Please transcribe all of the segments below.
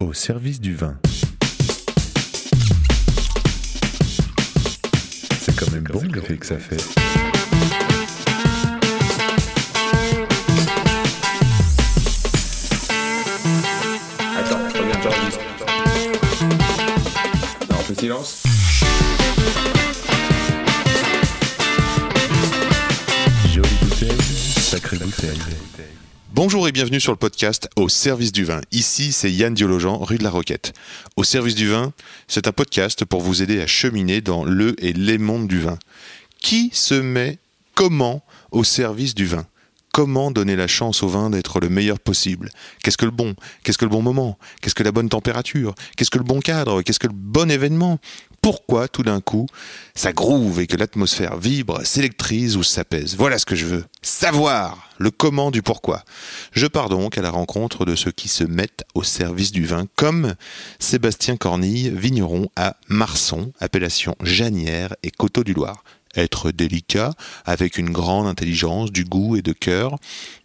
au service du vin. C'est quand même bon l'effet que ça fait. Attends, reviens, j'enregistre. Non, on fait silence. Bonjour et bienvenue sur le podcast Au service du vin. Ici, c'est Yann Diologen, rue de la Roquette. Au service du vin, c'est un podcast pour vous aider à cheminer dans le et les mondes du vin. Qui se met comment au service du vin? Comment donner la chance au vin d'être le meilleur possible? Qu'est-ce que le bon? Qu'est-ce que le bon moment? Qu'est-ce que la bonne température? Qu'est-ce que le bon cadre? Qu'est-ce que le bon événement? Pourquoi tout d'un coup ça groove et que l'atmosphère vibre, s'électrise ou s'apaise Voilà ce que je veux. Savoir le comment du pourquoi. Je pars donc à la rencontre de ceux qui se mettent au service du vin, comme Sébastien Cornille, vigneron à Marson, appellation Janière et Coteau du Loir être délicat, avec une grande intelligence, du goût et de cœur,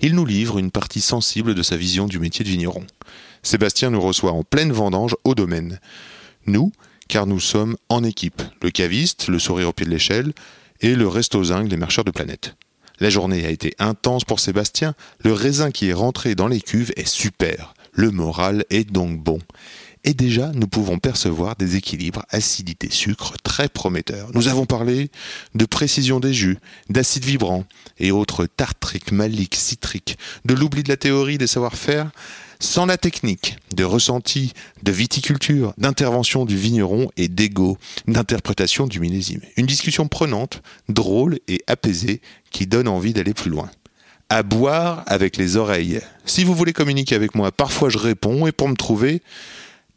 il nous livre une partie sensible de sa vision du métier de vigneron. Sébastien nous reçoit en pleine vendange au domaine. Nous, car nous sommes en équipe, le caviste, le sourire au pied de l'échelle, et le resto zinc des marcheurs de planète. La journée a été intense pour Sébastien, le raisin qui est rentré dans les cuves est super, le moral est donc bon et déjà nous pouvons percevoir des équilibres acidité-sucre très prometteurs. Nous avons parlé de précision des jus, d'acide vibrant et autres tartriques, maliques, citriques, de l'oubli de la théorie des savoir-faire sans la technique, de ressenti, de viticulture, d'intervention du vigneron et d'ego, d'interprétation du millésime. Une discussion prenante, drôle et apaisée qui donne envie d'aller plus loin à boire avec les oreilles. Si vous voulez communiquer avec moi, parfois je réponds et pour me trouver,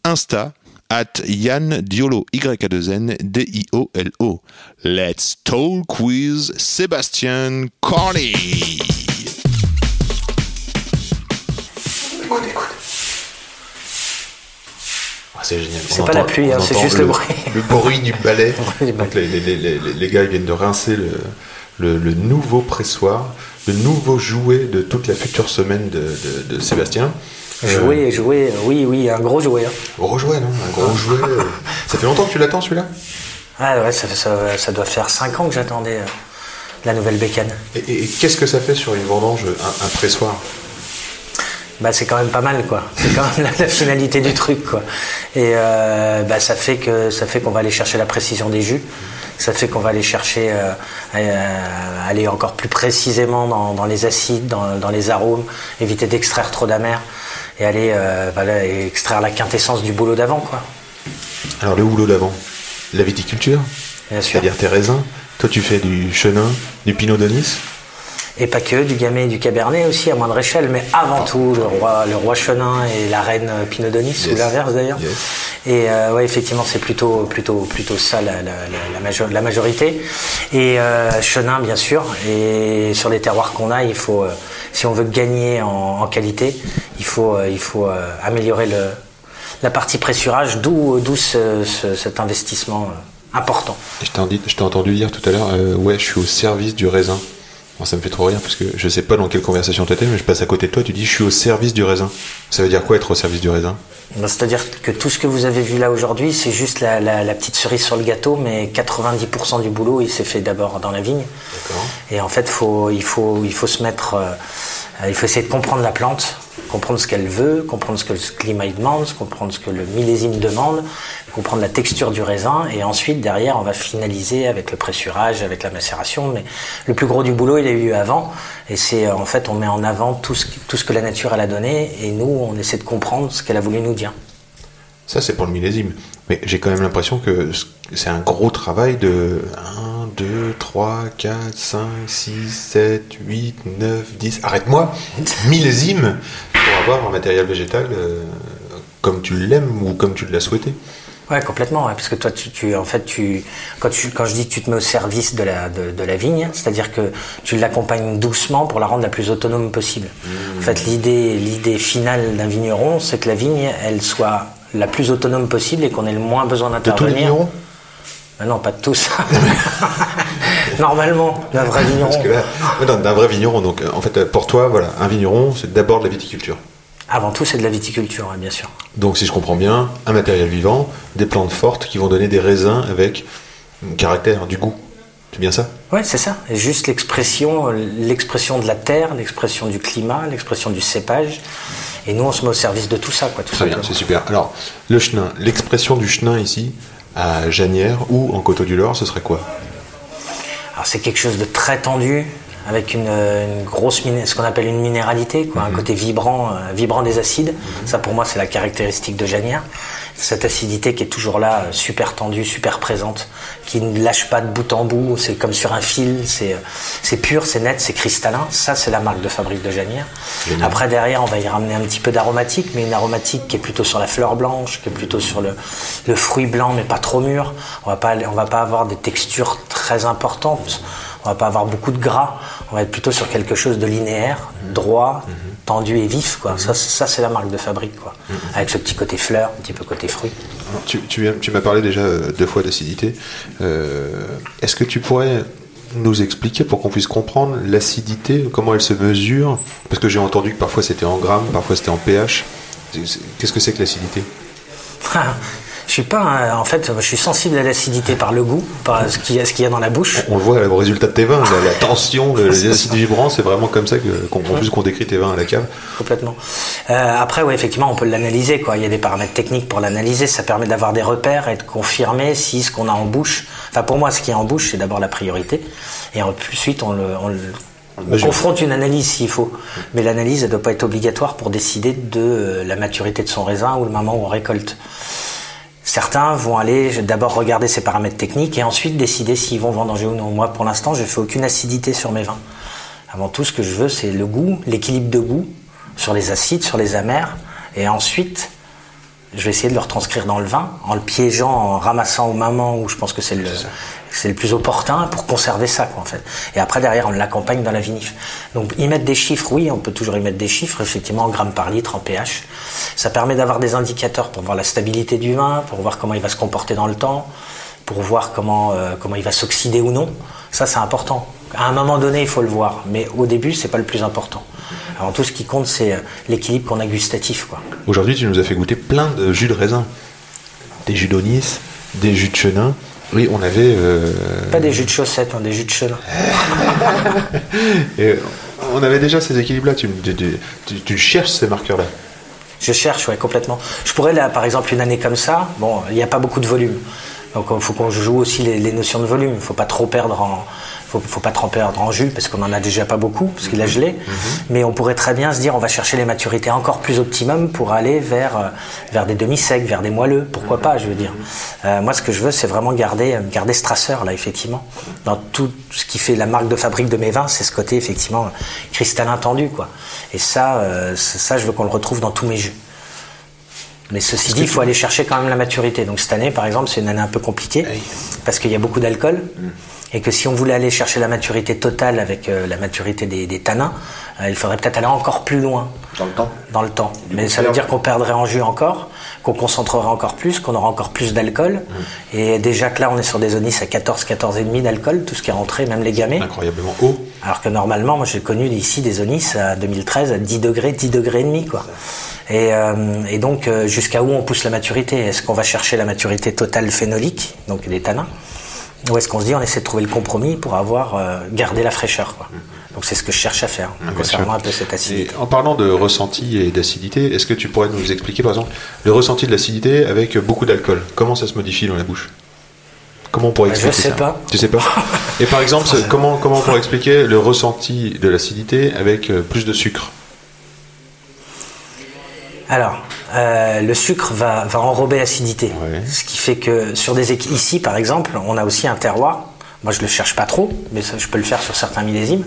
Insta at Yann Diolo, Y-A-2-N, D-I-O-L-O. Let's talk with Sébastien Corny. C'est génial. C'est pas la pluie, hein, c'est juste le bruit. Le bruit du balai. bruit du Donc les, les- les- les- les gars viennent de rincer le, nouveau pressoir, le nouveau jouet de toute la future semaine de, de- de Sébastien. Euh, Jouer, jouer, oui, oui, un gros jouet. hein. Gros jouet, non? Un gros jouet. euh. Ça fait longtemps que tu l'attends celui-là? Ah ouais, ça, ça- ça doit faire 5 ans que j'attendais euh, la nouvelle bécane. Et, et- et qu'est-ce que ça fait sur une vendange, un, un pressoir? Bah c'est quand même pas mal quoi. C'est quand même la, la finalité du truc quoi. Et euh, bah, ça fait que ça fait qu'on va aller chercher la précision des jus. Ça fait qu'on va aller chercher, euh, euh, aller encore plus précisément dans, dans les acides, dans, dans les arômes, éviter d'extraire trop d'amer et aller euh, extraire la quintessence du boulot d'avant quoi. Alors le houlot d'avant, la viticulture, Bien sûr. c'est-à-dire tes raisins. Toi tu fais du chenin, du pinot de Nice. Et pas que, du gamay et du cabernet aussi, à moindre échelle, mais avant tout le roi, le roi Chenin et la reine Pinot Yes. ou l'inverse d'ailleurs. Yes. Et euh, ouais, effectivement, c'est plutôt, plutôt, plutôt ça la, la, la, la majo- la majorité. Et euh, Chenin, bien sûr. Et sur les terroirs qu'on a, il faut, euh, si on veut gagner en, en qualité, il faut, il faut améliorer le, la partie pressurage, d'où, d'où ce- ce- cet investissement important. Je t'ai entendu- dire tout à l'heure, ouais, je suis au service du raisin. Bon, ça me fait trop rire parce que je sais pas dans quelle conversation t'étais, mais je passe à côté de toi, tu dis je suis au service du raisin. Ça veut dire quoi être au service du raisin? Ben, C'est-à-dire que tout ce que vous avez vu là aujourd'hui, c'est juste la, la- la petite cerise sur le gâteau, mais 90% du boulot, il s'est fait d'abord dans la vigne. D'accord. Et en fait, faut, il, faut, il faut se mettre, euh, il faut essayer de comprendre la plante, comprendre ce qu'elle veut, comprendre ce que le climat demande, comprendre ce que le millésime demande, comprendre la texture du raisin, et ensuite derrière, on va finaliser avec le pressurage, avec la macération. Mais le plus gros du boulot, il a eu avant, et c'est euh, en fait, on met en avant tout ce, que la nature a donné, et nous, on essaie de comprendre ce qu'elle a voulu nous dire. Ça, c'est pour le millésime. Mais j'ai quand même l'impression que c'est un gros travail de 1, 2, 3, 4, 5, 6, 7, 8, 9, 10. Arrête-moi Millésime pour avoir un matériel végétal euh, comme tu l'aimes ou comme tu l'as souhaité. Ouais, complètement. ouais, parce que toi, tu, tu- en fait, tu, quand, tu, quand je dis que tu te mets au service de la, de, de la vigne, c'est-à-dire que tu l'accompagnes doucement pour la rendre la plus autonome possible. En fait, l'idée, l'idée finale d'un vigneron, c'est que la vigne, elle soit la plus autonome possible et qu'on ait le moins besoin De tous les d'intervenir. vignerons? Ah non, pas de tous. Normalement, d'un vrai vigneron. Parce que là, ouais, d'un vrai vigneron. Donc, euh, en fait, euh, pour toi, voilà, un vigneron, c'est d'abord de la viticulture. Avant tout, c'est de la viticulture, hein, bien sûr. Donc, si je comprends bien, un matériel vivant, des plantes fortes qui vont donner des raisins avec un caractère, du goût. C'est bien ça? Oui, c'est ça. Et juste l'expression, l'expression de la terre, l'expression du climat, l'expression du cépage. Et nous, on se met au service de tout ça, quoi. Tout Très bien, c'est super. Alors, le chenin, l'expression du chenin ici, à Janière ou en Coteau du Lor, ce serait quoi? Alors, c'est quelque chose de très tendu, avec une, une grosse, ce qu'on appelle une minéralité, quoi, un côté vibrant, euh, vibrant des acides. Ça, pour moi, c'est la caractéristique de Janière. Cette acidité qui est toujours là, euh, super tendue, super présente, qui ne lâche pas de bout en bout. C'est comme sur un fil. C'est, euh, c'est pur, c'est net, c'est cristallin. Ça, c'est la marque de fabrique de Janière. Après, derrière, on va y ramener un petit peu d'aromatique, mais une aromatique qui est plutôt sur la fleur blanche, qui est plutôt sur le, le fruit blanc, mais pas trop mûr. On va pas, on va pas avoir des textures très importantes. On va pas avoir beaucoup de gras. On va être plutôt sur quelque chose de linéaire, droit, tendu et vif. Quoi. Ça, ça c'est la marque de fabrique. Quoi. Avec ce petit côté fleur, un petit peu côté fruit. tu, tu, tu m'as parlé déjà euh, deux fois d'acidité. Euh, Est-ce que tu pourrais nous expliquer pour qu'on puisse comprendre l'acidité, comment elle se mesure? Parce que j'ai entendu que parfois c'était en grammes, parfois c'était en pH. Qu'est-ce que c'est que l'acidité? Je suis pas, en fait, je suis sensible à l'acidité par le goût, par ce qu'il y y a dans la bouche. On le voit au résultat de tes vins, la, la tension, le- les acides vibrants, c'est vraiment comme ça qu'on qu'on décrit tes vins à la cave. Complètement. Euh, après, oui, effectivement, on peut l'analyser. Il y a des paramètres techniques pour l'analyser. Ça permet d'avoir des repères et de confirmer si ce qu'on a en bouche. Enfin, pour moi, ce qui est en bouche, c'est d'abord la priorité. Et ensuite, on le, on le- on confronte une analyse s'il faut. Mais l'analyse, elle ne doit pas être obligatoire pour décider de euh, la maturité de son raisin ou le moment où on récolte. Certains vont aller d'abord regarder ces paramètres techniques et ensuite décider s'ils vont vendanger ou non. Moi, pour l'instant, je fais aucune acidité sur mes vins. Avant tout, ce que je veux, c'est le goût, l'équilibre de goût sur les acides, sur les amers. Et ensuite, je vais essayer de le retranscrire dans le vin en le piégeant, en ramassant au moment où je pense que c'est le, c'est le plus opportun pour conserver ça, quoi, en fait. Et après, derrière, on l'accompagne dans la vinif. Donc, y mettre des chiffres, oui, on peut toujours y mettre des chiffres, effectivement, en grammes par litre, en pH. Ça permet d'avoir des indicateurs pour voir la stabilité du vin, pour voir comment il va se comporter dans le temps, pour voir comment, euh, comment il va s'oxyder ou non. Ça, c'est important. À un moment donné, il faut le voir, mais au début, c'est pas le plus important. Alors, tout ce qui compte, c'est euh, l'équilibre qu'on a gustatif. Aujourd'hui, tu nous as fait goûter plein de jus de raisin. Des jus d'anis, des jus de chenin. Oui, on avait. euh, Pas des jus de chaussettes, hein, des jus de chenin. et on avait déjà ces équilibres-là. Tu, tu, tu- tu- tu cherches ces marqueurs-là. Je cherche, ouais, complètement. Je pourrais, là, par exemple, une année comme ça, bon, il n'y a pas beaucoup de volume. Donc, il faut qu'on joue aussi les, les notions de volume. Il ne faut pas trop perdre en, faut, faut pas trop perdre en jus, parce qu'on en a déjà pas beaucoup, parce qu'il a gelé. Mais on pourrait très bien se dire, on va chercher les maturités encore plus optimum pour aller vers, euh, vers des demi-secs, vers des moelleux. Pourquoi pas, je veux dire. Euh, moi, ce que je veux, c'est vraiment garder, euh, garder ce traceur, là, effectivement. Dans tout ce qui fait la marque de fabrique de mes vins, c'est ce côté, effectivement, cristallin tendu, quoi. Et ça, euh, ça, je veux qu'on le retrouve dans tous mes jus. Mais ceci dit, il faut aller chercher quand même la maturité. Donc cette année, par exemple, c'est une année un peu compliquée parce qu'il y a beaucoup d'alcool et que si on voulait aller chercher la maturité totale avec euh, la maturité des, des tanins, euh, il faudrait peut-être aller encore plus loin Dans le temps dans le temps. Du Mais ça veut dire qu'on perdrait en jus encore, qu'on concentrerait encore plus, qu'on aura encore plus d'alcool. Et déjà que là, on est sur des onis à 14, 14,5 d'alcool, tout ce qui est rentré, même les gamets. Incroyablement haut. Alors que normalement, moi j'ai connu ici des onis à 2013 à 10 degrés, 10 degrés et demi quoi. Et, euh, et donc jusqu'à où on pousse la maturité? Est-ce qu'on va chercher la maturité totale phénolique, donc des tanins, ou est-ce qu'on se dit on essaie de trouver le compromis pour avoir euh, gardé la fraîcheur quoi. Donc c'est ce que je cherche à faire, bien concernant un peu cette acidité. Et en parlant de ressenti et d'acidité, est-ce que tu pourrais nous expliquer par exemple le ressenti de l'acidité avec beaucoup d'alcool? Comment ça se modifie dans la bouche? Comment on pourrait Bah, je expliquer sais ça? pas. Tu sais pas? Et par exemple, comment, comment on pourrait expliquer le ressenti de l'acidité avec euh, plus de sucre? Alors, euh, le sucre va, va enrober l'acidité. Ouais. Ce qui fait que sur des ici, par exemple, on a aussi un terroir. Moi, je le cherche pas trop, mais ça, je peux le faire sur certains millésimes.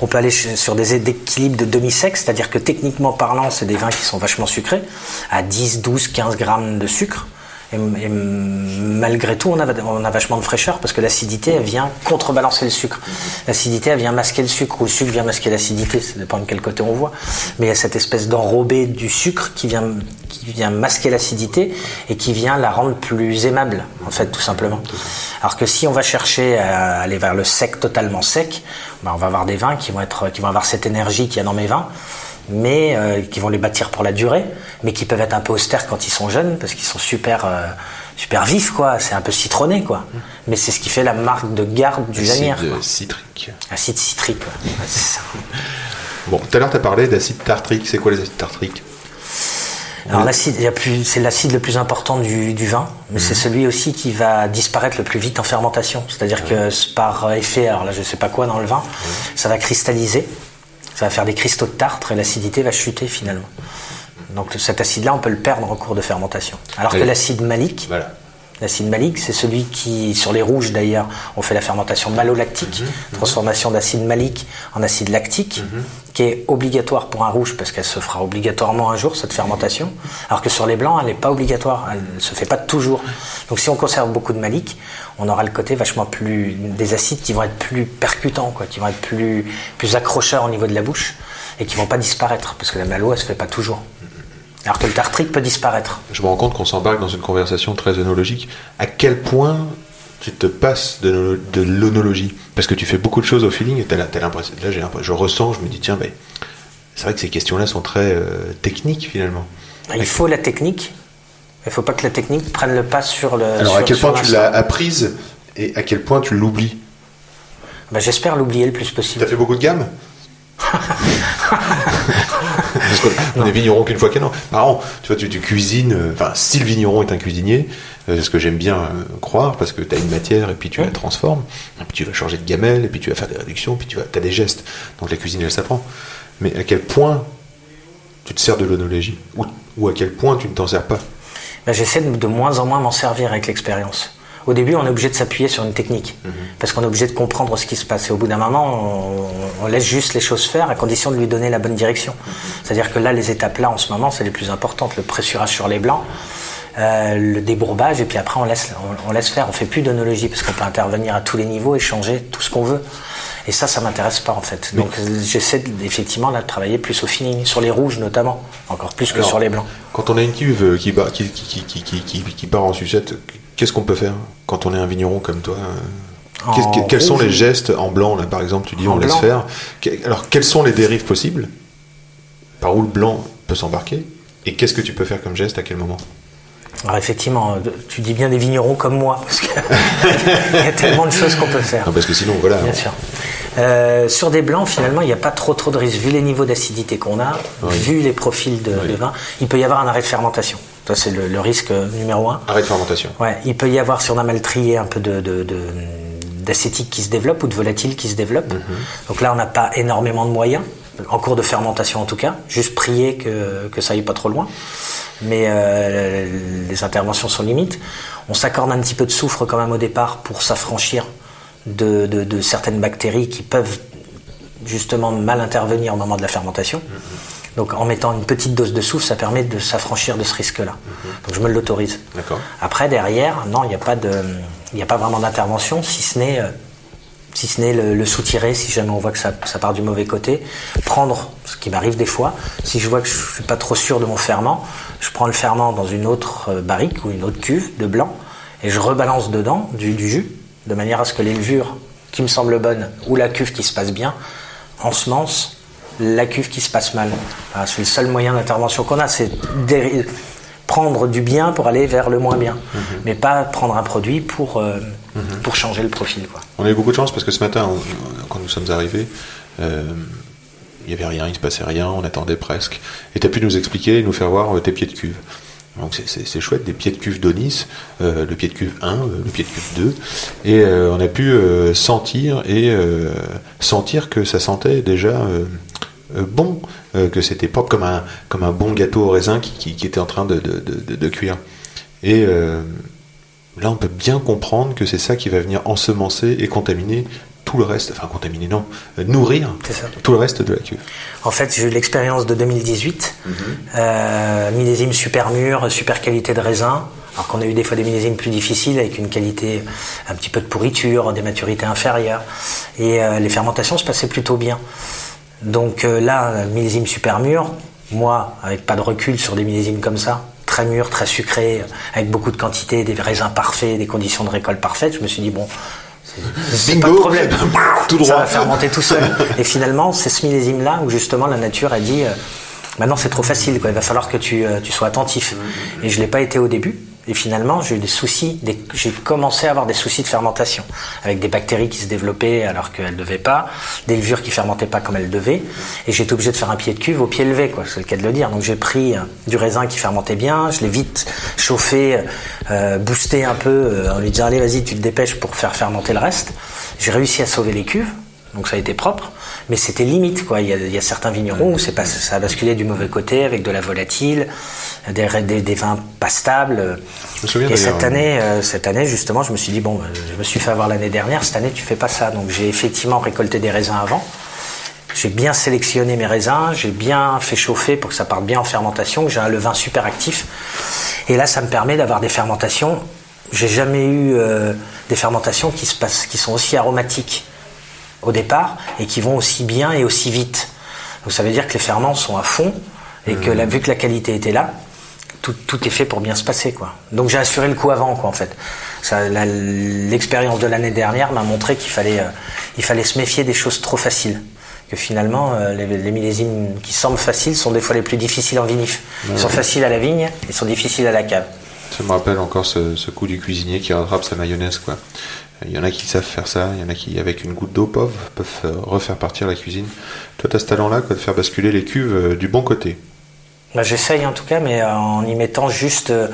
On peut aller sur des équilibres de demi-sec, c'est-à-dire que techniquement parlant, c'est des vins qui sont vachement sucrés, à 10, 12, 15 grammes de sucre. Et, et malgré tout, on a, on a vachement de fraîcheur parce que l'acidité, elle vient contrebalancer le sucre. L'acidité, elle vient masquer le sucre ou le sucre vient masquer l'acidité, ça dépend de quel côté on voit. Mais il y a cette espèce d'enrobé du sucre qui vient, qui vient masquer l'acidité et qui vient la rendre plus aimable, en fait, tout simplement. Alors que si on va chercher à aller vers le sec, totalement sec, ben, on va avoir des vins qui vont, être, qui vont avoir cette énergie qu'il y a dans mes vins mais euh, qui vont les bâtir pour la durée, mais qui peuvent être un peu austères quand ils sont jeunes, parce qu'ils sont super, euh, super vifs, quoi. C'est un peu citronné, quoi. Mais c'est ce qui fait la marque de garde du. Acide quoi. citrique. Acide citrique. Ouais, c'est ça. Bon, tout à l'heure, tu as parlé d'acide tartrique. C'est quoi les acides tartriques? Alors l'acide, c'est l'acide le plus important du, du vin, mais c'est celui aussi qui va disparaître le plus vite en fermentation. C'est-à-dire que c'est par effet, alors là je sais pas quoi dans le vin, ça va cristalliser, ça va faire des cristaux de tartre et l'acidité va chuter finalement. Donc cet acide-là, on peut le perdre en cours de fermentation. Alors que l'acide malique, Voilà. L'acide malique, c'est celui qui, sur les rouges d'ailleurs, on fait la fermentation malolactique, transformation d'acide malique en acide lactique, qui est obligatoire pour un rouge parce qu'elle se fera obligatoirement un jour, cette fermentation, alors que sur les blancs, elle n'est pas obligatoire, elle ne se fait pas toujours. Donc si on conserve beaucoup de malique, on aura le côté vachement plus. des acides qui vont être plus percutants, quoi, qui vont être plus, plus accrocheurs au niveau de la bouche et qui vont pas disparaître parce que la malo, elle se fait pas toujours. Alors que le tartrique peut disparaître. Je me rends compte qu'on s'embarque dans une conversation très œnologique. À quel point tu te passes de, de l'onologie Parce que tu fais beaucoup de choses au feeling et t'as, la- t'as l'impression. Là, j'ai l'impression- je ressens, je me dis, tiens, ben, c'est vrai que ces questions-là sont très euh, techniques finalement. Il faut la technique. Il ne faut pas que la technique prenne le pas sur le. Alors, à quel point tu l'as apprise et à quel point tu l'oublies? Bah, J'espère l'oublier le plus Tu possible. as fait beaucoup de gammes? Parce qu'on est vigneron qu'une fois qu'un an. Par an, tu vois, tu, tu cuisines. euh, Enfin, si le vigneron est un cuisinier, euh, c'est ce que j'aime bien euh, croire, parce que tu as une matière et puis tu la transformes, et puis tu vas changer de gamelle, et puis tu vas faire des réductions, puis tu as des gestes. Donc la cuisine, elle s'apprend. Mais à quel point tu te sers de l'onologie? Ou, ou à quel point tu ne t'en sers pas? Bah, J'essaie de, de moins en moins m'en servir avec l'expérience. Au début, on est obligé de s'appuyer sur une technique, Mhm. parce qu'on est obligé de comprendre ce qui se passe. Et au bout d'un moment, on, on laisse juste les choses faire à condition de lui donner la bonne direction. Mhm. C'est-à-dire que là, les étapes là, en ce moment, c'est les plus importantes. Le pressurage sur les blancs, euh, le débourbage, et puis après, on laisse, on, on laisse faire. On fait plus d'onologie, parce qu'on peut intervenir à tous les niveaux et changer tout ce qu'on veut. Et ça, ça m'intéresse pas en fait. Donc j'essaie effectivement là, de travailler plus au feeling, sur les rouges notamment, encore plus que Alors, sur les blancs. Quand on a une cuve bat- qui- qui part en sucette, qu'est-ce qu'on peut faire quand on est un vigneron comme toi euh, Quels sont les gestes en blanc, là, par exemple Tu dis En on laisse faire. Alors, quelles sont les dérives possibles Par où le blanc peut s'embarquer Et qu'est-ce que tu peux faire comme geste à quel moment Alors effectivement, euh, tu dis bien des vignerons comme moi, parce qu'il y a tellement de choses qu'on peut faire. Non, Parce que sinon, voilà. Bien sûr. Euh, sur des blancs, finalement, il n'y a pas trop trop de risques. Vu les niveaux d'acidité qu'on a, vu les profils de, de vin, il peut y avoir un arrêt de fermentation. Ça, c'est le, le risque numéro un. Arrêt de fermentation. Ouais, il peut y avoir, si on a mal trié, un peu de, de- de- d'acétique qui se développe ou de volatile qui se développe. Donc là, on n'a pas énormément de moyens, en cours de fermentation en tout cas, juste prier que, que ça aille pas trop loin. Mais euh, les interventions sont limites. On s'accorde un petit peu de soufre quand même au départ pour s'affranchir de, de- de certaines bactéries qui peuvent justement mal intervenir au moment de la fermentation. Donc en mettant une petite dose de soufre, ça permet de s'affranchir de ce risque-là. Donc je me l'autorise. D'accord. Après, derrière, non, il n'y a pas de, a pas vraiment d'intervention, si ce n'est, euh, si ce n'est le, le soutirer, si jamais on voit que ça, ça part du mauvais côté, prendre, ce qui m'arrive des fois, si je vois que je suis pas trop sûr de mon ferment, je prends le ferment dans une autre euh, barrique ou une autre cuve de blanc et je rebalance dedans du, du jus, de manière à ce que les levures qui me semblent bonnes ou la cuve qui se passe bien ensemence la cuve qui se passe mal. Voilà, c'est le seul moyen d'intervention qu'on a, c'est prendre du bien pour aller vers le moins bien, mais pas prendre un produit pour, euh, pour changer le profil. Quoi. On a eu beaucoup de chance parce que ce matin, on- quand nous sommes arrivés, euh, il n'y avait rien, il se passait rien, on attendait presque. Et tu as pu nous expliquer et nous faire voir euh, tes pieds de cuve. Donc c'est- chouette, des pieds de cuve d'Onis, euh, le pied de cuve 1, euh, le pied de cuve 2. Et euh, on a pu euh, sentir et sentir que ça sentait déjà bon, euh, que c'était propre comme un, comme un bon gâteau au raisin qui, qui- qui était en train de, de- de- cuire. Et euh, là, on peut bien comprendre que c'est ça qui va venir ensemencer et contaminer tout le reste, enfin contaminer non, euh, nourrir tout le reste de la cuve. En fait, j'ai eu l'expérience de 2018, euh, millésime super mûr, super qualité de raisin. Alors qu'on a eu des fois des millésimes plus difficiles avec une qualité, un petit peu de pourriture, des maturités inférieures. Et euh, les fermentations se passaient plutôt bien. Donc euh, là, millésime super mûr, moi, avec pas de recul sur des millésimes comme ça, très mûrs, très sucrés, avec beaucoup de quantité, des raisins parfaits, des conditions de récolte parfaites, je me suis dit, bon, C'est- pas de problème. Tout Ça droit. va fermenter tout seul. Et finalement, c'est ce millésime-là où justement la nature a dit euh, maintenant c'est trop facile, quoi. il va falloir que tu, euh, tu sois attentif. Et je l'ai pas été au début. Et finalement, j'ai eu des soucis, j'ai commencé à avoir des soucis de fermentation, avec des bactéries qui se développaient alors qu'elles ne devaient pas, des levures qui fermentaient pas comme elles devaient, et j'étais obligé de faire un pied de cuve au pied levé, quoi, c'est le cas de le dire. Donc j'ai pris euh, du raisin qui fermentait bien, je l'ai vite chauffé, euh, boosté un peu, euh, en lui disant allez vas-y tu te dépêches pour faire fermenter le reste. J'ai réussi à sauver les cuves, donc ça a été propre, mais c'était limite quoi. Il y a, il y a certains vignerons où c'est pas, ça a basculé du mauvais côté avec de la volatile, des, des, des vins pas stables. Je me souviens Et cette année, euh, cette année justement, je me suis dit bon, je me suis fait avoir l'année dernière. Cette année, tu fais pas ça. Donc j'ai effectivement récolté des raisins avant. J'ai bien sélectionné mes raisins, j'ai bien fait chauffer pour que ça parte bien en fermentation, que j'ai un levain super actif. Et là, ça me permet d'avoir des fermentations. J'ai jamais eu euh, des fermentations qui se passent, qui sont aussi aromatiques au départ et qui vont aussi bien et aussi vite. Donc ça veut dire que les ferments sont à fond et que la, vu que la qualité était là, tout, tout est fait pour bien se passer quoi. Donc j'ai assuré le coup avant quoi en fait. L'expérience de l'année dernière m'a montré qu'il fallait, euh, il fallait se méfier des choses trop faciles. Que finalement euh, les, les millésimes qui semblent faciles sont des fois les plus difficiles en vinif. Ils sont faciles à la vigne, ils sont difficiles à la cave. Ça me rappelle encore ce, ce coup du cuisinier qui rattrape sa mayonnaise, quoi. Il y en a qui savent faire ça, il y en a qui, avec une goutte d'eau pauvre, peuvent euh, refaire partir la cuisine. Toi, tu as ce talent-là, quoi, de faire basculer les cuves euh, du bon côté. Bah, J'essaye en tout cas, mais euh, en y mettant juste. euh,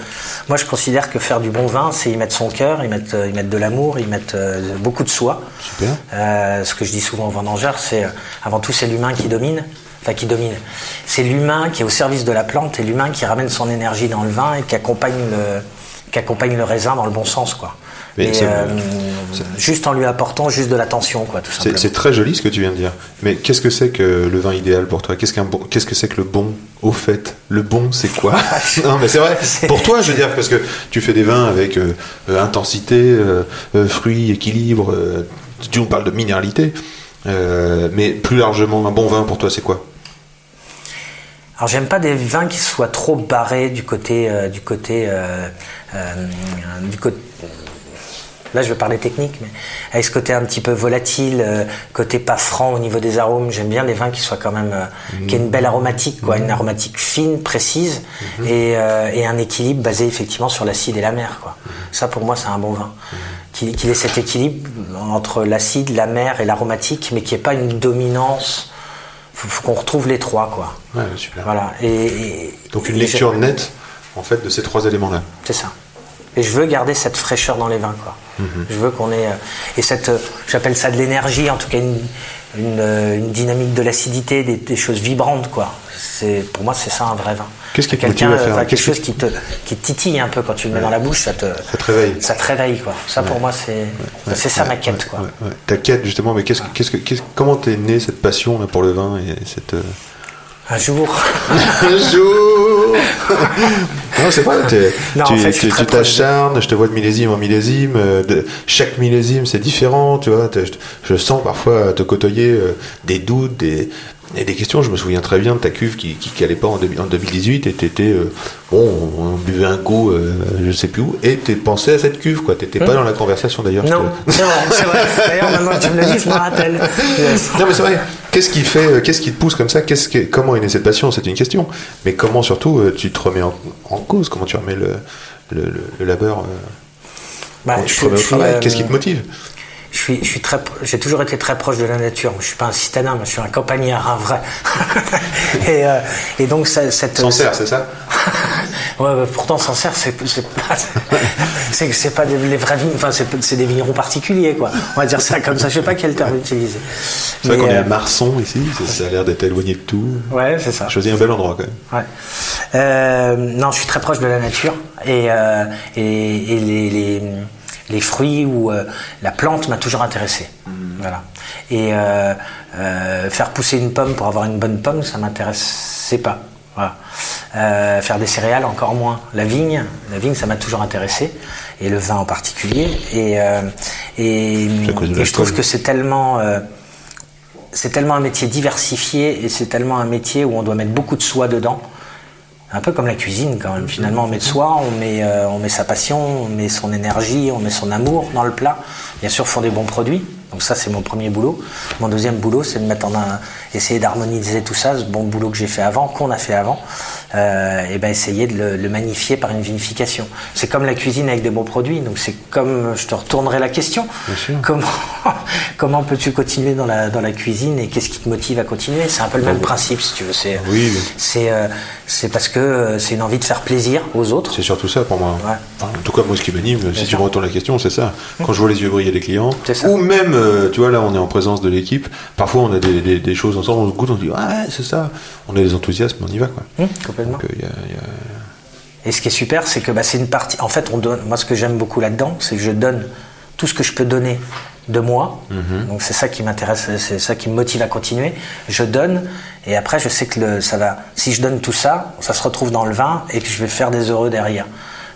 moi, je considère que faire du bon vin, c'est y mettre son cœur, y mettre, y mettre de l'amour, y mettre euh, beaucoup de soi. Super. Euh, ce que je dis souvent aux vendangeurs, c'est avant tout, c'est l'humain qui domine. Enfin, qui domine. C'est l'humain qui est au service de la plante et l'humain qui ramène son énergie dans le vin et qui accompagne le, qui accompagne le raisin dans le bon sens, quoi. Mais c'est- euh, juste en lui apportant juste de l'attention, quoi, tout C'est simplement. c'est très joli ce que tu viens de dire. Mais qu'est-ce que c'est que le vin idéal pour toi? Qu'est-ce qu'un bon, qu'est-ce que c'est que le bon Au fait, le bon, c'est quoi? Non, mais c'est vrai. Pour toi, je veux dire, parce que tu fais des vins avec euh, euh, intensité, euh, euh, fruits, équilibre. euh, tu nous parles de minéralité. Euh, mais plus largement, un bon vin pour toi, c'est quoi? Alors j'aime pas des vins qui soient trop barrés du côté euh, du côté euh, euh, du côté Là, je vais parler technique, mais avec ce côté un petit peu volatile, euh, côté pas franc au niveau des arômes. J'aime bien les vins qui soient quand même, euh, qui aient une belle aromatique, quoi, une aromatique fine, précise, et, euh, et un équilibre basé effectivement sur l'acide et la mer, quoi. Ça, pour moi, c'est un bon vin. Qu'il qu'il ait cet équilibre entre l'acide, la mer et l'aromatique, mais qui ait pas une dominance. Faut, faut qu'on retrouve les trois, quoi. Ouais, super. Voilà. Et, et- Donc une lecture nette, en fait, de ces trois éléments-là. C'est ça. Et je veux garder cette fraîcheur dans les vins, quoi. Je veux qu'on ait euh, et cette, euh, j'appelle ça de l'énergie, en tout cas une, une, euh, une dynamique de l'acidité, des, des choses vibrantes, quoi. C'est pour moi c'est ça un vrai vin. Qu'est-ce qui te Quelqu'un, à faire enfin, quelque chose qui te qui te titille un peu quand tu le mets dans la bouche, ça te Ça te réveille. ça te réveille, quoi. Ça pour moi c'est c'est ça ma quête, quoi. Ta quête, justement, mais qu'est-ce, que- qu'est-ce que, qu'est-ce- comment t'es née cette passion là, pour le vin et cette. Un jour. Un jour Non, c'est Non, tu, en fait, t'acharnes, je te vois de millésime en millésime, euh, de, chaque millésime c'est différent, tu vois, je sens parfois te côtoyer euh, des doutes, des, et des questions, je me souviens très bien de ta cuve qui, qui calait pas en, deux- en 2018 et t'étais, euh, bon, on buvait un coup, euh, je sais plus où, et t'es pensé à cette cuve, quoi, t'étais pas dans la conversation d'ailleurs. Non, c'est vrai, c'est vrai. D'ailleurs maintenant que tu me le dis, je me rappelle. Yes. non mais c'est vrai. Qu'est-ce qui fait, euh, qu'est-ce qui te pousse comme ça? Qu'est-ce que, comment est née cette passion? C'est une question. Mais comment surtout euh, tu te remets en, en cause? Comment tu remets le, le, le- le labeur Bah, je- Qu'est-ce qui te motive? Je suis, je suis très, j'ai toujours été très proche de la nature. Je suis pas un citadin, mais je suis un campagnard, un vrai. et, euh, et donc cette. Sancerre, c'est ça? Ouais, bah, pourtant Sancerre, c'est, c'est pas, c'est, pas des, les vrais enfin c'est, des vignerons particuliers, quoi. On va dire ça comme ça. Je sais pas quel terme utiliser. C'est vrai qu'on est euh, à Marson ici. Ça, ça a l'air d'être éloigné de tout. Ouais, c'est ça. Choisis un bel endroit quand même. Ouais. Euh, non, je suis très proche de la nature et, euh, et, et les, les, les fruits ou euh, la plante m'a toujours intéressé. Voilà. Et euh, euh, faire pousser une pomme pour avoir une bonne pomme, ça m'intéressait pas. Voilà. Faire des céréales encore moins. La vigne, la vigne, ça m'a toujours intéressé et le vin en particulier. Et, et, et je trouve que c'est tellement c'est tellement un métier diversifié et c'est tellement un métier où on doit mettre beaucoup de soi dedans. Un peu comme la cuisine quand même. Finalement, on met de soi, on met, euh, on met sa passion, on met son énergie, on met son amour dans le plat. bien sûr, font des bons produits. Donc ça, c'est mon premier boulot. Mon deuxième boulot, c'est de mettre en un, essayer d'harmoniser tout ça, ce bon boulot que j'ai fait avant, qu'on a fait avant, euh, et ben essayer de le, le magnifier par une vinification. C'est comme la cuisine avec des bons produits. Donc c'est comme, je te retournerai la question. Comment, comment peux-tu continuer dans la, dans la cuisine et qu'est-ce qui te motive à continuer? C'est un peu le même principe, si tu veux. C'est, Oui, mais- c'est, euh, c'est parce que euh, c'est une envie de faire plaisir aux autres. C'est surtout ça pour moi. Ouais. En tout cas, moi, ce qui m'anime, si tu sûr. me retournes la question, c'est ça. Quand je vois les yeux briller des clients, ça. ou même, euh, tu vois, là, on est en présence de l'équipe. Parfois, on a des, des- des choses ensemble, on se goûte, on se dit, ah, ouais, c'est ça. On a des enthousiasmes, on y va, quoi. Hum, complètement. Donc, euh, il y a- il y a- Et ce qui est super, c'est que bah, c'est une partie. En fait, on donne. Moi, ce que j'aime beaucoup là-dedans, c'est que je donne tout ce que je peux donner de moi. Donc c'est ça qui m'intéresse, c'est ça qui me motive à continuer. Je donne et après, je sais que le, ça va. Si je donne tout ça, ça se retrouve dans le vin et que je vais faire des heureux derrière.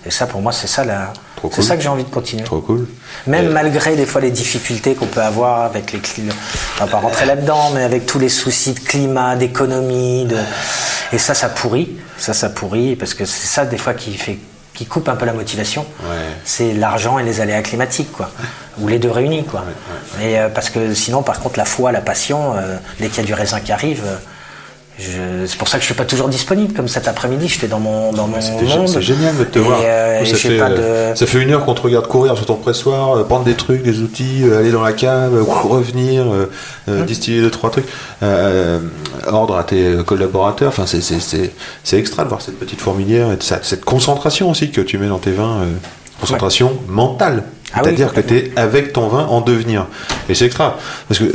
Et ça, pour moi, c'est ça la. C'est cool. ça que j'ai envie de continuer. Trop cool. Même Et- malgré des fois les difficultés qu'on peut avoir avec les clients, on va pas rentrer là-dedans, mais avec tous les soucis de climat, d'économie, de... et ça, ça pourrit, ça, ça pourrit, parce que c'est ça des fois qui fait, qui coupe un peu la motivation. Ouais. C'est l'argent et les aléas climatiques, quoi, ou les deux réunis, quoi. Et euh, parce que sinon, par contre, la foi, la passion, euh, dès qu'il y a du raisin qui arrive. euh, C'est pour ça que je suis pas toujours disponible, comme cet après-midi, j'étais dans mon dans mon monde. C'est génial de te Et, voir. euh, Moi, et ça, j'ai fait, pas euh, de- ça fait une heure qu'on te regarde courir sur ton pressoir, euh, prendre des trucs, des outils, euh, aller dans la cave, revenir, Hein distiller deux trois trucs, ordre à tes collaborateurs. Enfin, c'est extra de voir cette petite fourmilière et de cette concentration aussi que tu mets dans tes vins, concentration mentale. Ah oui, C'est-à-dire que tu es avec ton vin en devenir. Et c'est extra. Parce que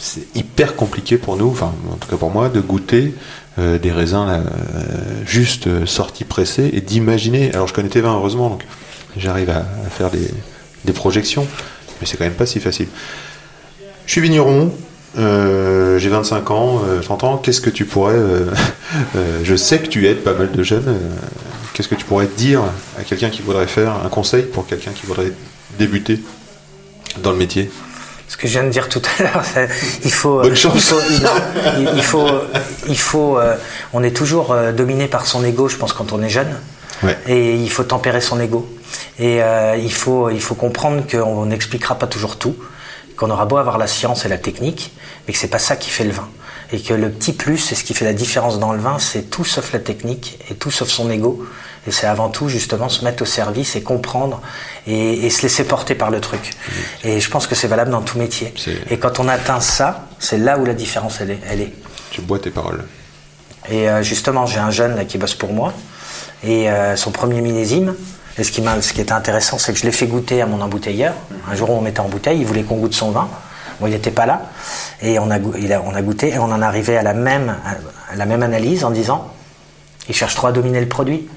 c'est hyper compliqué pour nous, enfin en tout cas pour moi, de goûter euh, des raisins euh, juste euh, sortis pressés et d'imaginer. Alors je connais tes vins heureusement, donc j'arrive à, faire des, projections, mais c'est quand même pas si facile. Je suis vigneron, euh, j'ai 25 ans, euh, 30 ans. Qu'est-ce que tu pourrais. euh, euh, je sais que tu aides pas mal de jeunes. euh, Qu'est-ce que tu pourrais dire à quelqu'un qui voudrait faire un conseil pour quelqu'un qui voudrait débuter dans le métier? Ce que je viens de dire tout à l'heure, c'est- il faut. Bonne. Il faut, il, il faut, il faut, euh, on est toujours euh, dominé par son ego, je pense, quand on est jeune. Ouais. Et il faut tempérer son ego. Et euh, il faut, il faut comprendre qu'on n'expliquera pas toujours tout, qu'on aura beau avoir la science et la technique, mais que c'est pas ça qui fait le vin. Et que le petit plus, c'est ce qui fait la différence dans le vin, c'est tout sauf la technique et tout sauf son ego. Et c'est avant tout justement se mettre au service et comprendre et, et se laisser porter par le truc. Et je pense que c'est valable dans tout métier. Et quand on atteint ça, c'est là où la différence elle est. Elle est. Tu bois tes paroles. Et euh, justement, j'ai un jeune là qui bosse pour moi. Et euh, son premier millésime, et ce qui, ce qui était intéressant, c'est que je l'ai fait goûter à mon embouteilleur. Un jour où on mettait en bouteille, il voulait qu'on goûte son vin. Bon, il n'était pas là. Et on a, go- il a- on a goûté et on en est arrivé à la même, à la même analyse en disant il cherche trop à dominer le produit.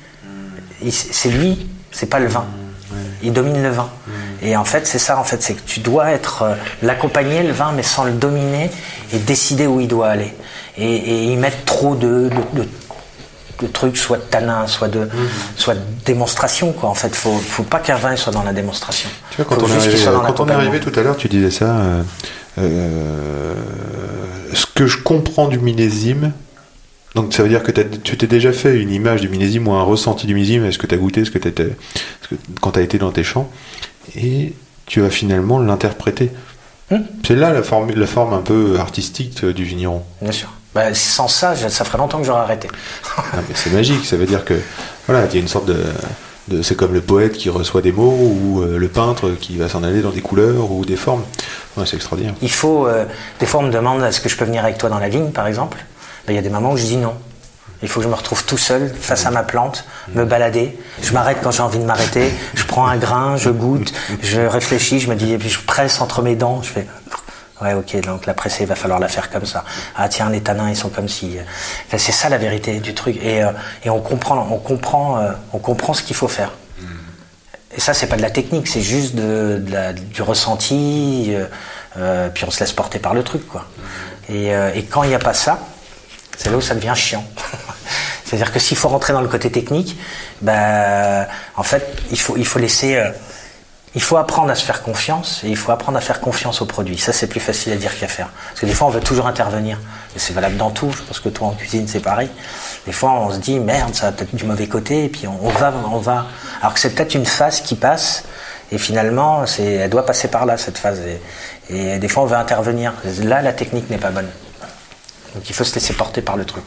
C'est lui, c'est pas le vin. Il domine le vin. Et en fait, c'est ça, en fait, c'est que tu dois être euh, l'accompagner, le vin, mais sans le dominer et décider où il doit aller. Et, et y mettre trop de, de, de- de trucs, soit de tanin, soit de, soit de démonstration, quoi. En fait, faut, faut pas qu'un vin soit dans la démonstration. Tu vois, quand on est soit quand on arrivé tout à l'heure, tu disais ça. euh, euh, ce que je comprends du millésime, donc ça veut dire que tu t'es déjà fait une image du millésime ou un ressenti du millésime, est-ce que tu as goûté, ce que que- quand tu as été dans tes champs, et tu vas finalement l'interpréter. Hmm. C'est là la forme, la forme un peu artistique du vigneron. Bien sûr. Bah, sans ça, ça ferait longtemps que j'aurais arrêté. C'est magique, ça veut dire que voilà, il y a une sorte de, de- c'est comme le poète qui reçoit des mots ou euh, le peintre qui va s'en aller dans des couleurs ou des formes. Ouais, c'est extraordinaire. Il faut. euh, des fois, on me demande est-ce que je peux venir avec toi dans la vigne, par exemple. Ben, y a des moments où je dis non. Il faut que je me retrouve tout seul face à ma plante, me balader. Je m'arrête quand j'ai envie de m'arrêter. Je prends un grain, je goûte, je réfléchis, je me dis, et puis je presse entre mes dents. Je fais. Ouais, ok, donc la presser, il va falloir la faire comme ça. Ah tiens, les tanins, ils sont comme si. Enfin, c'est ça la vérité du truc. Et, euh, et on comprend, on comprend, euh, on comprend ce qu'il faut faire. Et ça, c'est pas de la technique, c'est juste de, du ressenti, euh, euh, puis on se laisse porter par le truc, quoi. Et, euh, et quand il n'y a pas ça, c'est là où ça devient chiant. C'est-à-dire que s'il faut rentrer dans le côté technique, bah, en fait, il faut, il faut laisser. euh, il faut apprendre à se faire confiance et il faut apprendre à faire confiance au produit. Ça, c'est plus facile à dire qu'à faire. Parce que des fois, on veut toujours intervenir. Et c'est valable dans tout. Je pense que toi, en cuisine, c'est pareil. Des fois, on se dit, merde, ça a peut-être du mauvais côté. Et puis, on, va, on va. Alors que c'est peut-être une phase qui passe Et finalement, c'est, elle doit passer par là, cette phase. Et des fois, on veut intervenir. Là, la technique n'est pas bonne. Donc il faut se laisser porter par le truc.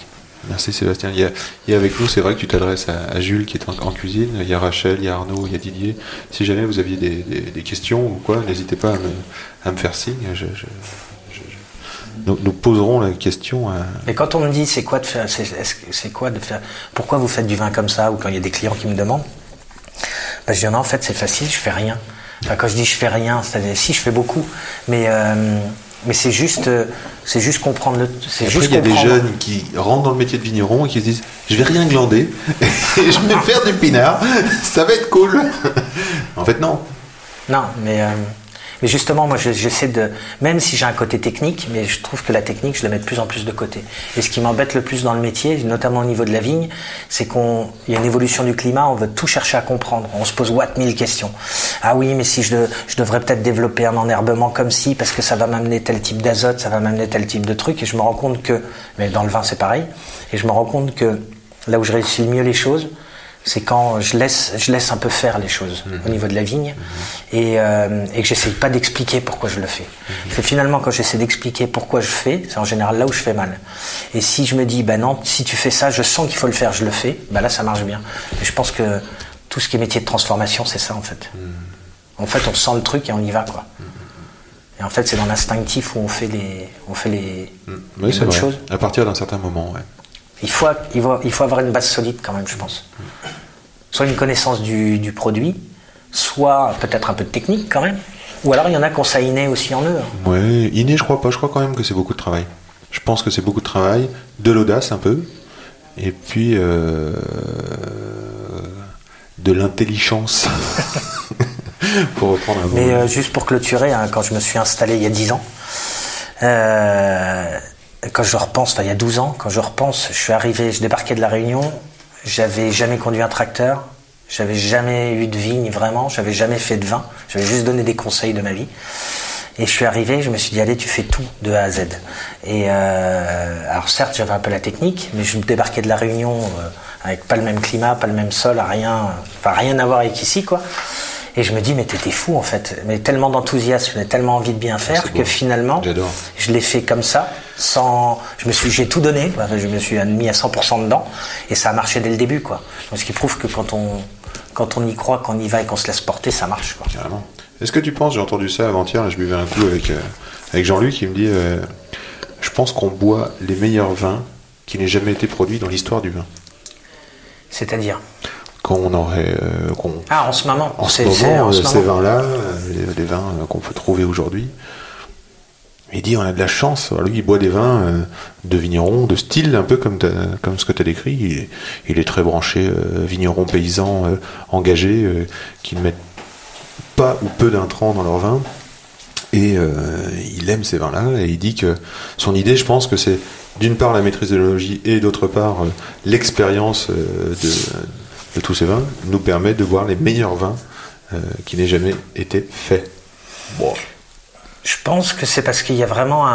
Merci Sébastien. Il y, a, il y a avec nous, c'est vrai que tu t'adresses à, à Jules qui est en, en cuisine, il y a Rachel, il y a Arnaud, il y a Didier. Si jamais vous aviez des, des- des questions ou quoi, n'hésitez pas à me, à me faire signe. Je- je- je- je- Nous, nous poserons la question à... Et quand on me dit c'est quoi de faire, c'est, est-ce que- c'est quoi de faire, pourquoi vous faites du vin comme ça, ou quand il y a des clients qui me demandent, bah, je dis non, en fait c'est facile, je fais rien. Enfin, quand je dis je fais rien, c'est-à-dire si je fais beaucoup, mais euh, mais c'est juste, euh, c'est juste comprendre le, c'est juste il y a des jeunes qui rentrent dans le métier de vigneron et qui se disent Je vais rien glander, et je vais faire du pinard, ça va être cool. en fait, non. Non, mais, euh, mais justement, moi, je- j'essaie de. Même si j'ai un côté technique, mais je trouve que la technique, je la mets de plus en plus de côté. Et ce qui m'embête le plus dans le métier, notamment au niveau de la vigne, c'est qu'on il y a une évolution du climat, on veut tout chercher à comprendre. On se pose watt mille questions. Ah oui, mais si je, de- je devrais peut-être développer un enherbement comme ci, parce que ça va m'amener tel type d'azote, ça va m'amener tel type de truc. Et je me rends compte que. Mais dans le vin, c'est pareil. Et je me rends compte que là où je réussis le mieux les choses, c'est quand je laisse, je laisse un peu faire les choses au niveau de la vigne et, euh, et que j'essaye pas d'expliquer pourquoi je le fais. Parce que finalement, quand j'essaie d'expliquer pourquoi je fais, c'est en général là où je fais mal. Et si je me dis, bah non, si tu fais ça, je sens qu'il faut le faire, je le fais, bah là ça marche bien. Et je pense que tout ce qui est métier de transformation, c'est ça en fait. En fait, on sent le truc et on y va quoi. Et en fait, c'est dans l'instinctif où on fait les, on fait les, Oui, les c'est bonnes vrai. choses. À partir d'un certain moment, ouais. Il faut, il, faut, il faut avoir une base solide quand même, je pense. Soit une connaissance du, du produit, soit peut-être un peu de technique quand même. Ou alors il y en a qui ont ça inné aussi en eux. hein. Ouais, inné, je crois pas. Je crois quand même que c'est beaucoup de travail. Je pense que c'est beaucoup de travail, de l'audace un peu, et puis euh, de l'intelligence. pour reprendre un mot. Mais euh, juste pour clôturer, hein, quand je me suis installé il y a 10 ans, euh, quand je repense, enfin il y a 12 ans, quand je repense, je suis arrivé, je débarquais de la Réunion, j'avais jamais conduit un tracteur, j'avais jamais eu de vigne vraiment, j'avais jamais fait de vin, j'avais juste donné des conseils de ma vie. Et je suis arrivé, je me suis dit, allez, tu fais tout de A à Z. Et euh, alors certes, j'avais un peu la technique, mais je me débarquais de la Réunion euh, avec pas le même climat, pas le même sol, rien, enfin rien à voir avec ici, quoi. Et je me dis, mais t'étais fou en fait. Mais tellement d'enthousiasme, j'avais tellement envie de bien faire c'est que finalement, je l'ai fait comme ça, sans. Je me suis, j'ai tout donné. Je me suis mis à 100% dedans, et ça a marché dès le début, quoi. Donc, ce qui prouve que quand on, quand on y croit, qu'on y va et qu'on se laisse porter, ça marche, quoi. Carrément. Est-ce que tu penses, j'ai entendu ça avant-hier, je buvais un coup avec, euh, avec Jean-Luc, il me dit euh, Je pense qu'on boit les meilleurs vins qui n'aient jamais été produits dans l'histoire du vin. C'est-à-dire? Quand on aurait. euh, qu'on- Ah, en ce moment. en ce moment, ce euh, ces vins-là, euh, les, les vins qu'on peut trouver aujourd'hui, il dit on a de la chance. Alors lui, il boit des vins euh, de vignerons, de style, un peu comme, comme ce que tu as décrit. Il, est- il est très branché euh, vigneron paysan euh, engagé, qui ne mettent pas ou peu d'intrants dans leur vin. Et il aime ces vins-là et il dit que son idée, je pense que c'est d'une part la maîtrise de l'œnologie et d'autre part l'expérience de, de tous ces vins nous permet de boire les meilleurs vins euh, qui n'aient jamais été faits. Je pense que c'est parce qu'il y a vraiment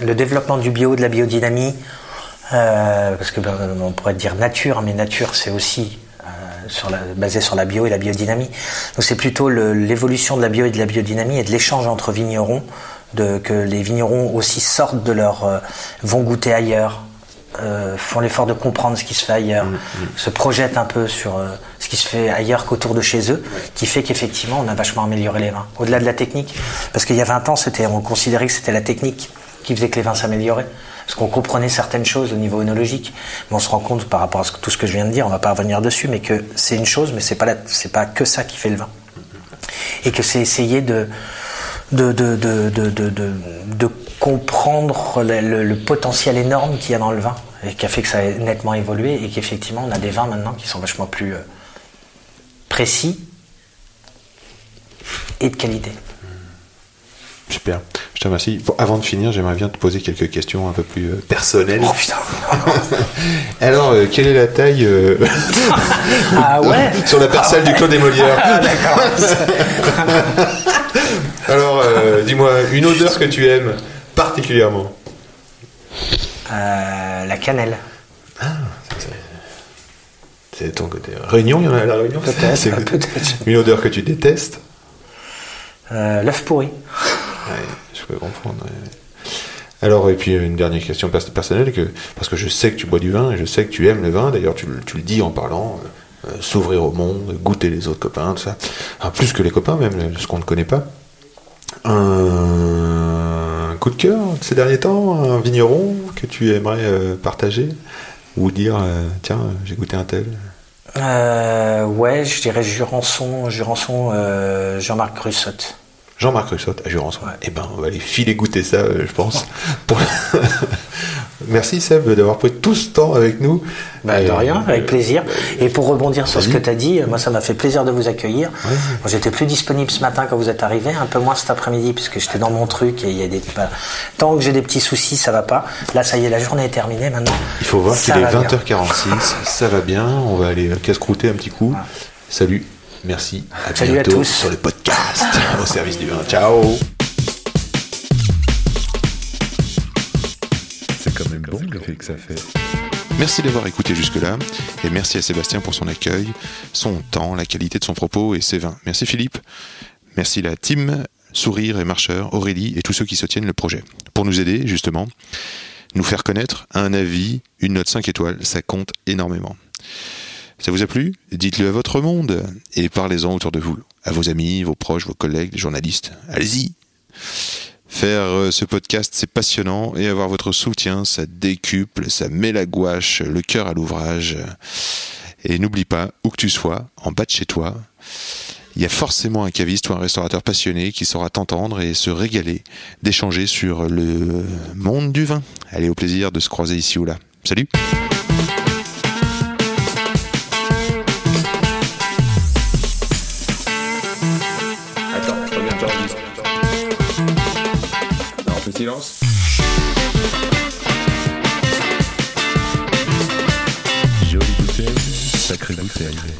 le développement du bio, de la biodynamie, euh, parce que ben, on pourrait dire nature, mais nature c'est aussi euh, basé sur la bio et la biodynamie. Donc c'est plutôt l'évolution de la bio et de la biodynamie et de l'échange entre vignerons, de, que les vignerons aussi sortent de leur, vont goûter ailleurs, euh, font l'effort de comprendre ce qui se fait ailleurs, se projettent un peu sur euh, ce qui se fait ailleurs qu'autour de chez eux, qui fait qu'effectivement on a vachement amélioré les vins. Au-delà de la technique, parce qu'il y a 20 ans, c'était, on considérait que c'était la technique qui faisait que les vins s'amélioraient. Parce qu'on comprenait certaines choses au niveau œnologique, mais on se rend compte par rapport à ce tout ce que je viens de dire, on va pas revenir dessus, mais que c'est une chose, mais c'est pas la- c'est pas que ça qui fait le vin. Et que c'est essayer de de, de, de, de, de, de- de comprendre le, le- le potentiel énorme qu'il y a dans le vin et qui a fait que ça a nettement évolué et qu'effectivement on a des vins maintenant qui sont vachement plus euh, précis et de qualité. Super, je te remercie. Bon, avant de finir, j'aimerais bien te poser quelques questions un peu plus euh, personnelles. Oh putain Alors, euh, quelle est la taille euh, Ah ouais sur la parcelle du Clos des Molières Ah d'accord Alors, dis-moi, une odeur que tu aimes particulièrement? Euh, La cannelle. C'est ton côté. Réunion, il y en a à la Réunion Peut-être. Une odeur que tu détestes Euh, L'œuf pourri. Ouais, je peux comprendre. ouais. Alors, et puis une dernière question pers- personnelle, que, parce que je sais que tu bois du vin et je sais que tu aimes le vin, d'ailleurs tu, le- tu le dis en parlant, euh, euh, s'ouvrir au monde, goûter les autres copains, tout ça. Ah, plus que les copains même, ce qu'on ne connaît pas. Coup de cœur de ces derniers temps, un vigneron que tu aimerais euh, partager ou dire, euh, tiens, j'ai goûté un tel? Euh, ouais, je dirais Jurançon, Jurançon Jean-Marc Russotte. Jean-Marc Russotte à Jurançon. Ouais. Eh ben, on va aller filer goûter ça, je pense. Pour- Merci Seb d'avoir pris tout ce temps avec nous. Bah, de rien, avec plaisir. Et pour rebondir sur ce que tu as dit, euh, moi ça m'a fait plaisir de vous accueillir. J'étais plus disponible ce matin quand vous êtes arrivé, un peu moins cet après-midi puisque j'étais dans mon truc et il y a des bah, tant que j'ai des petits soucis, ça va pas. Là ça y est, la journée est terminée maintenant. Il faut voir qu'il est va bien. 20h46, ça va bien, on va aller casse-croûter un petit coup. Salut, merci, à Salut à tous. sur le podcast au service du vin. Ciao bon l'effet que ça fait. Merci d'avoir écouté jusque-là, et merci à Sébastien pour son accueil, son temps, la qualité de son propos et ses vins. Merci Philippe, merci la team, Sourire et Marcheur, Aurélie et tous ceux qui soutiennent le projet. Pour nous aider, justement, nous faire connaître, un avis, une note 5 étoiles, ça compte énormément. Ça vous a plu? Dites-le à votre monde et parlez-en autour de vous, à vos amis, vos proches, vos collègues, les journalistes. Allez-y Faire euh, ce podcast, c'est passionnant et avoir votre soutien, ça décuple, ça met la gouache, le cœur à l'ouvrage. Et n'oublie pas, où que tu sois, en bas de chez toi, il y a forcément un caviste ou un restaurateur passionné qui saura t'entendre et se régaler d'échanger sur le monde du vin. Allez, au plaisir de se croiser ici ou là. Salut Jolie bouteille, sacrée bouteille.